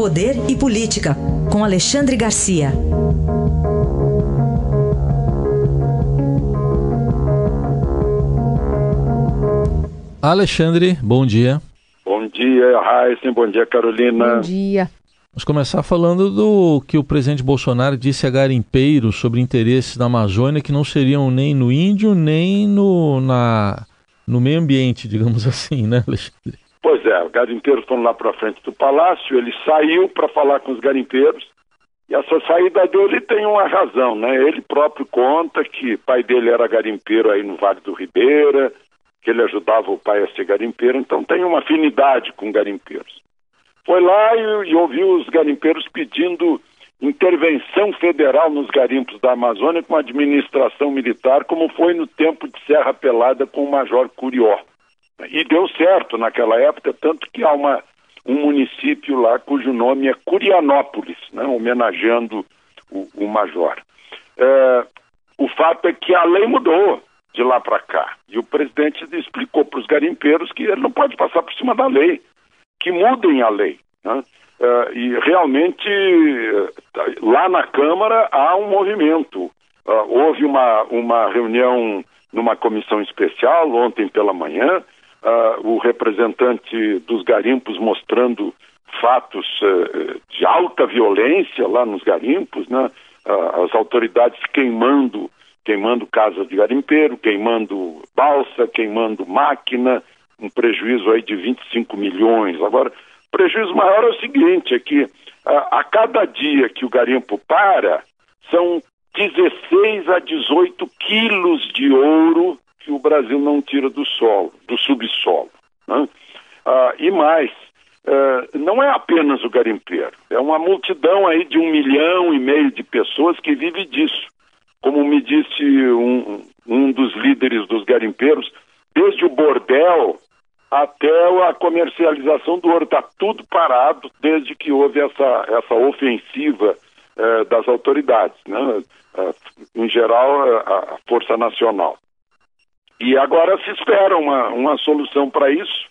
Poder e Política, com Alexandre Garcia. Alexandre, bom dia. Bom dia, Raíssen. Bom dia, Carolina. Bom dia. Vamos começar falando do que o presidente Bolsonaro disse a garimpeiros sobre interesses da Amazônia que não seriam nem no índio, nem no, na, no meio ambiente, digamos assim, né, Alexandre? Pois é, os garimpeiros estão lá para frente do palácio, ele saiu para falar com os garimpeiros, e essa saída dele tem uma razão, né? Ele próprio conta que pai dele era garimpeiro aí no Vale do Ribeira, que ele ajudava o pai a ser garimpeiro, então tem uma afinidade com garimpeiros. Foi lá e, e ouviu os garimpeiros pedindo intervenção federal nos garimpos da Amazônia com administração militar, como foi no tempo de Serra Pelada com o Major Curió. E deu certo naquela época, tanto que há uma, um município lá cujo nome é Curianópolis, né, homenageando o, o Major. É, o fato é que a lei mudou de lá para cá. E o presidente explicou para os garimpeiros que ele não pode passar por cima da lei, que mudem a lei. Né? Uh, e realmente, lá na Câmara há um movimento. Uh, houve uma, uma reunião numa comissão especial ontem pela manhã, o representante dos garimpos mostrando fatos de alta violência lá nos garimpos, né? as autoridades queimando queimando casas de garimpeiro, queimando balsa, queimando máquina, um prejuízo aí de 25 milhões. Agora, prejuízo maior é o seguinte, é que a cada dia que o garimpo para, são 16 a 18 quilos de ouro que o Brasil não tira do solo, do subsolo. Né? Ah, e mais, Uh, não é apenas o garimpeiro, é uma multidão aí de um milhão e meio de pessoas que vive disso. Como me disse um, um dos líderes dos garimpeiros, desde o bordel até a comercialização do ouro, está tudo parado desde que houve essa, essa ofensiva eh, das autoridades, né? Eh, em geral a, a, Força Nacional. E agora se espera uma, uma solução para isso,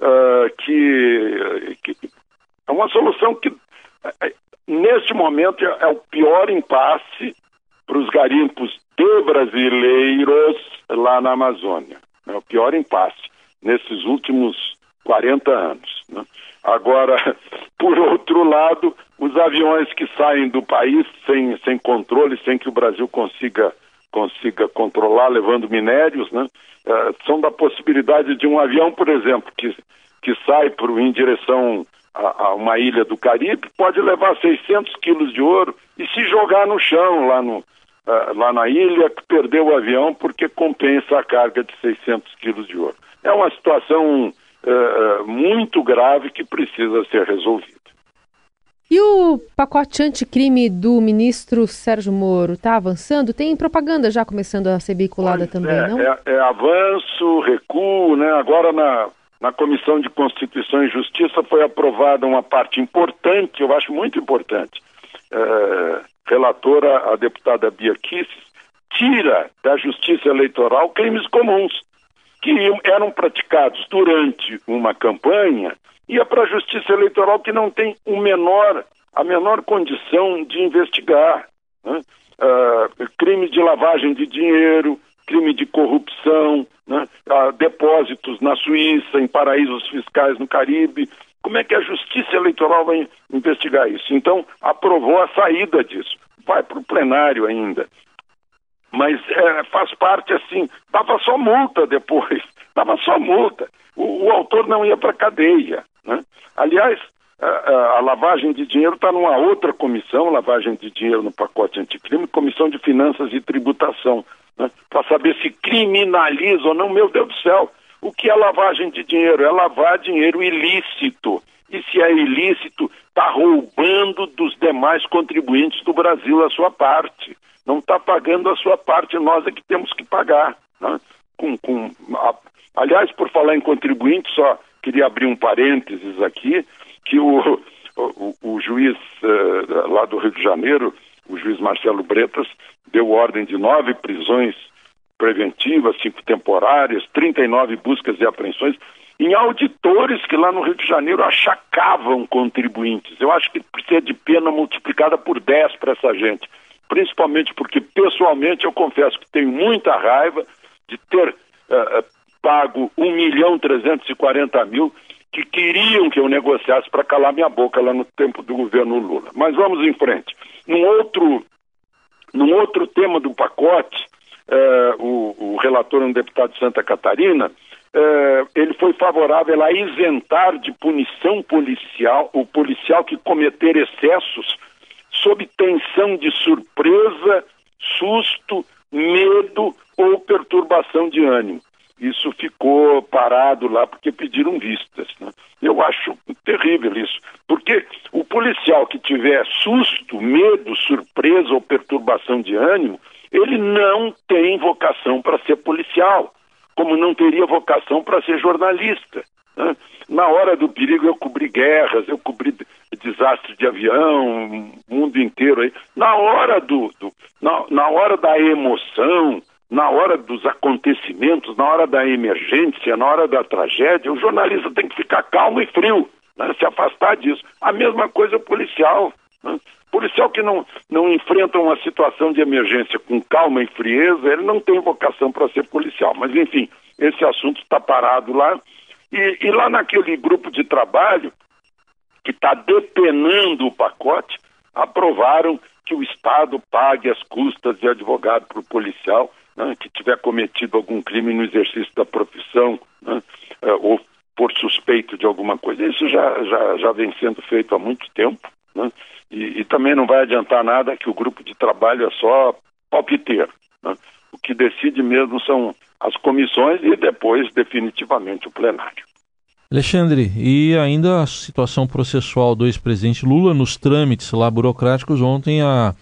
uh, que, que, é uma solução que neste momento é, é o pior impasse para os garimpos de brasileiros lá na Amazônia. É o pior impasse nesses últimos 40 anos. Né? Agora, por outro lado, os aviões que saem do país sem, sem controle, sem que o Brasil consiga, consiga controlar, levando minérios, né? Uh, são da possibilidade de um avião, por exemplo, que, que sai por, em direção a, a, uma ilha do Caribe, pode levar 600 quilos de ouro e se jogar no chão lá no, uh, lá na ilha, perdeu o avião porque compensa a carga de 600 quilos de ouro. É uma situação uh, muito grave que precisa ser resolvida. E o pacote anticrime do ministro Sérgio Moro está avançando? Tem propaganda já começando a ser veiculada pois também, é, não? É, é, avanço, recuo, né? Agora na, na Comissão de Constituição e Justiça foi aprovada uma parte importante, eu acho muito importante, é, relatora, a deputada Bia Kisses, tira da justiça eleitoral crimes comuns, que eram praticados durante uma campanha, ia para a justiça eleitoral que não tem o menor, a menor condição de investigar. Né? Uh, crime de lavagem de dinheiro, crime de corrupção, né? uh, depósitos na Suíça, em paraísos fiscais no Caribe, como é que a Justiça Eleitoral vai investigar isso? Então, aprovou a saída disso. Vai para o plenário ainda. Mas é, faz parte assim, dava só multa depois, dava só multa. O, o autor não ia para cadeia. Né? Aliás, a, a, a, lavagem de dinheiro está numa outra comissão, lavagem de dinheiro no pacote anticrime, comissão de finanças e tributação, né? para saber se criminaliza ou não. Meu Deus do céu, o que é lavagem de dinheiro? É lavar dinheiro ilícito. E se é ilícito, está roubando dos demais contribuintes do Brasil a sua parte. Não está pagando a sua parte, nós é que temos que pagar. Né? Com, com, a, aliás, por falar em contribuinte, só queria abrir um parênteses aqui, que o, o, o juiz uh, lá do Rio de Janeiro, o juiz Marcelo Bretas, deu ordem de nove prisões preventivas, cinco temporárias, 39 buscas e apreensões. Em auditores que lá no Rio de Janeiro achacavam contribuintes. Eu acho que precisa de pena multiplicada por 10 para essa gente. Principalmente porque, pessoalmente, eu confesso que tenho muita raiva de ter uh, pago 1 milhão 340 mil que queriam que eu negociasse para calar minha boca lá no tempo do governo Lula. Mas vamos em frente. Num outro, num outro tema do pacote, uh, o, o relator, um deputado de Santa Catarina, uh, ele foi favorável a isentar de punição policial o policial que cometer excessos sob tensão de surpresa, susto, medo ou perturbação de ânimo. Isso ficou parado lá porque pediram vistas. Né? Eu acho terrível isso, porque o policial que tiver susto, medo, surpresa ou perturbação de ânimo, ele não tem vocação para ser policial como não teria vocação para ser jornalista. Né? Na hora do perigo eu cobri guerras, eu cobri desastres de avião, mundo inteiro aí. Na hora do, do na, na hora da emoção, na hora dos acontecimentos, na hora da emergência, na hora da tragédia, o jornalista tem que ficar calmo e frio, né? se afastar disso. A mesma coisa policial. Né? Policial que não, não enfrenta uma situação de emergência com calma e frieza, ele não tem vocação para ser policial. Mas, enfim, esse assunto está parado lá. E, e, lá naquele grupo de trabalho que está depenando o pacote, aprovaram que o Estado pague as custas de advogado para o policial né, que tiver cometido algum crime no exercício da profissão né, eh, ou por suspeito de alguma coisa. Isso já, já, já vem sendo feito há muito tempo. Né? E, e, também não vai adiantar nada que o grupo de trabalho é só palpiteiro. Né? O que decide mesmo são as comissões e depois, definitivamente, o plenário. Alexandre, e ainda a situação processual do ex-presidente Lula nos trâmites lá burocráticos. Ontem a,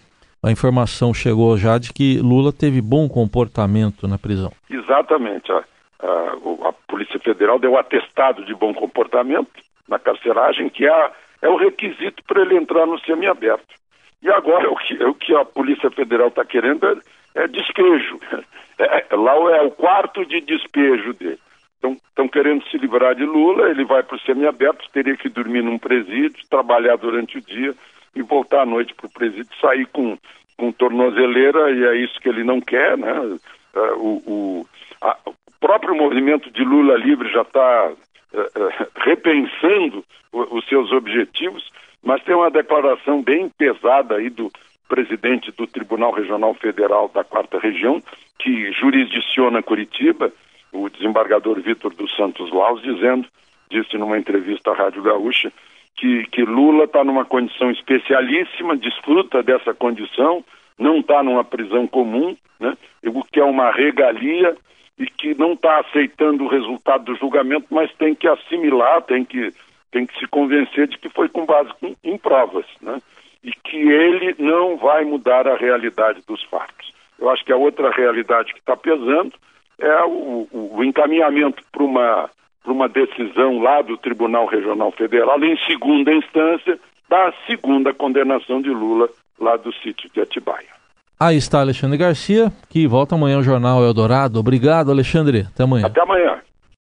a informação chegou já de que Lula teve bom comportamento na prisão. Exatamente. A, a, a Polícia Federal deu atestado de bom comportamento na carceragem, que é a é o requisito para ele entrar no semiaberto. E agora o que, o que a Polícia Federal está querendo é, é despejo. É, é, lá é o quarto de despejo dele. Estão querendo se livrar de Lula, ele vai para o semiaberto, teria que dormir num presídio, trabalhar durante o dia e voltar à noite para o presídio, sair com, com tornozeleira, e é isso que ele não quer, né? É, o, o, a, o próprio movimento de Lula livre já está repensando o, os seus objetivos, mas tem uma declaração bem pesada aí do presidente do Tribunal Regional Federal da Quarta Região, que jurisdiciona Curitiba, o desembargador Vitor dos Santos Laus, dizendo, disse numa entrevista à Rádio Gaúcha, que, que Lula está numa condição especialíssima, desfruta dessa condição, não está numa prisão comum, né, o que é uma regalia e que não está aceitando o resultado do julgamento, mas tem que assimilar, tem que, tem que se convencer de que foi com base em provas, né? E que ele não vai mudar a realidade dos fatos. Eu acho que a outra realidade que está pesando é o, o encaminhamento para uma, uma decisão lá do Tribunal Regional Federal, em segunda instância, da segunda condenação de Lula lá do sítio de Atibaia. Aí está Alexandre Garcia, que volta amanhã ao Jornal Eldorado. Obrigado, Alexandre. Até amanhã. Até amanhã.